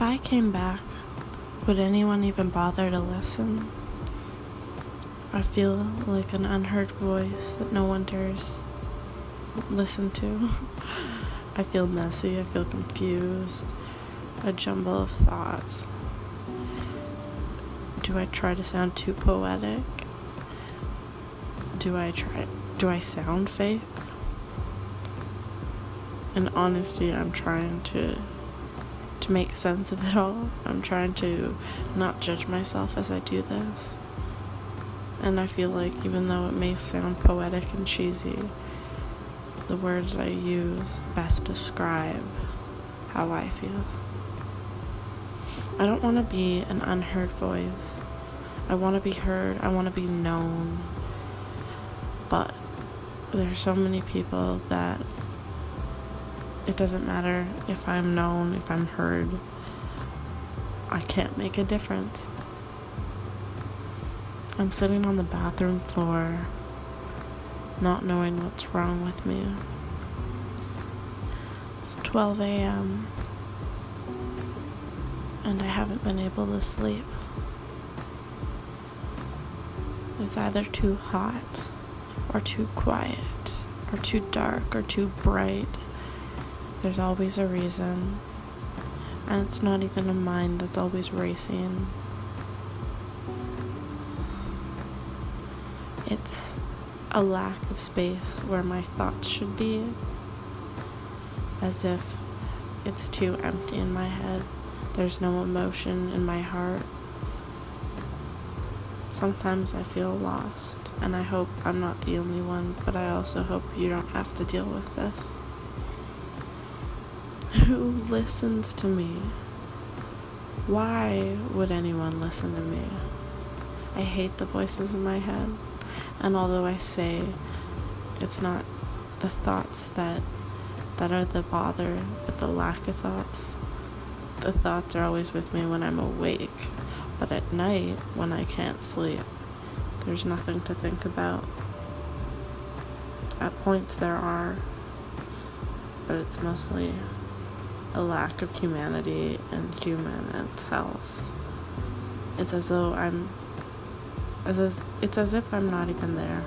I came back, would anyone even bother to listen? I feel like an unheard voice that no one dares listen to. I feel messy, I feel confused, a jumble of thoughts. Do I try to sound too poetic? Do I try do I sound fake? In honesty, I'm trying to to make sense of it all. I'm trying to not judge myself as I do this. And I feel like even though it may sound poetic and cheesy, the words I use best describe how I feel. I don't want to be an unheard voice. I want to be heard. I want to be known. But there's so many people that it doesn't matter if I'm known, if I'm heard. I can't make a difference. I'm sitting on the bathroom floor, not knowing what's wrong with me. It's 12 a.m., and I haven't been able to sleep. It's either too hot, or too quiet, or too dark, or too bright. There's always a reason. And it's not even a mind that's always racing. It's a lack of space where my thoughts should be. As if it's too empty in my head. There's no emotion in my heart. Sometimes I feel lost, and I hope I'm not the only one, but I also hope you don't have to deal with this who listens to me? Why would anyone listen to me? I hate the voices in my head. And although I say it's not the thoughts that that are the bother, but the lack of thoughts. The thoughts are always with me when I'm awake, but at night when I can't sleep, there's nothing to think about. At points there are, but it's mostly a lack of humanity and human itself. It's as though I'm as, as it's as if I'm not even there.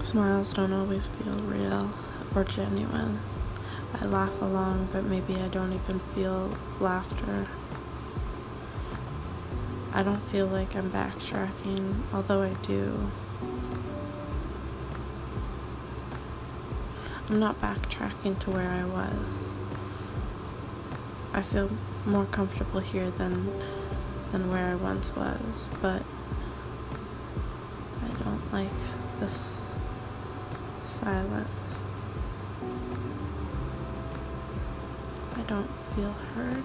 Smiles don't always feel real or genuine. I laugh along, but maybe I don't even feel laughter. I don't feel like I'm backtracking, although I do. I'm not backtracking to where I was. I feel more comfortable here than than where I once was, but I don't like this silence. I don't feel heard.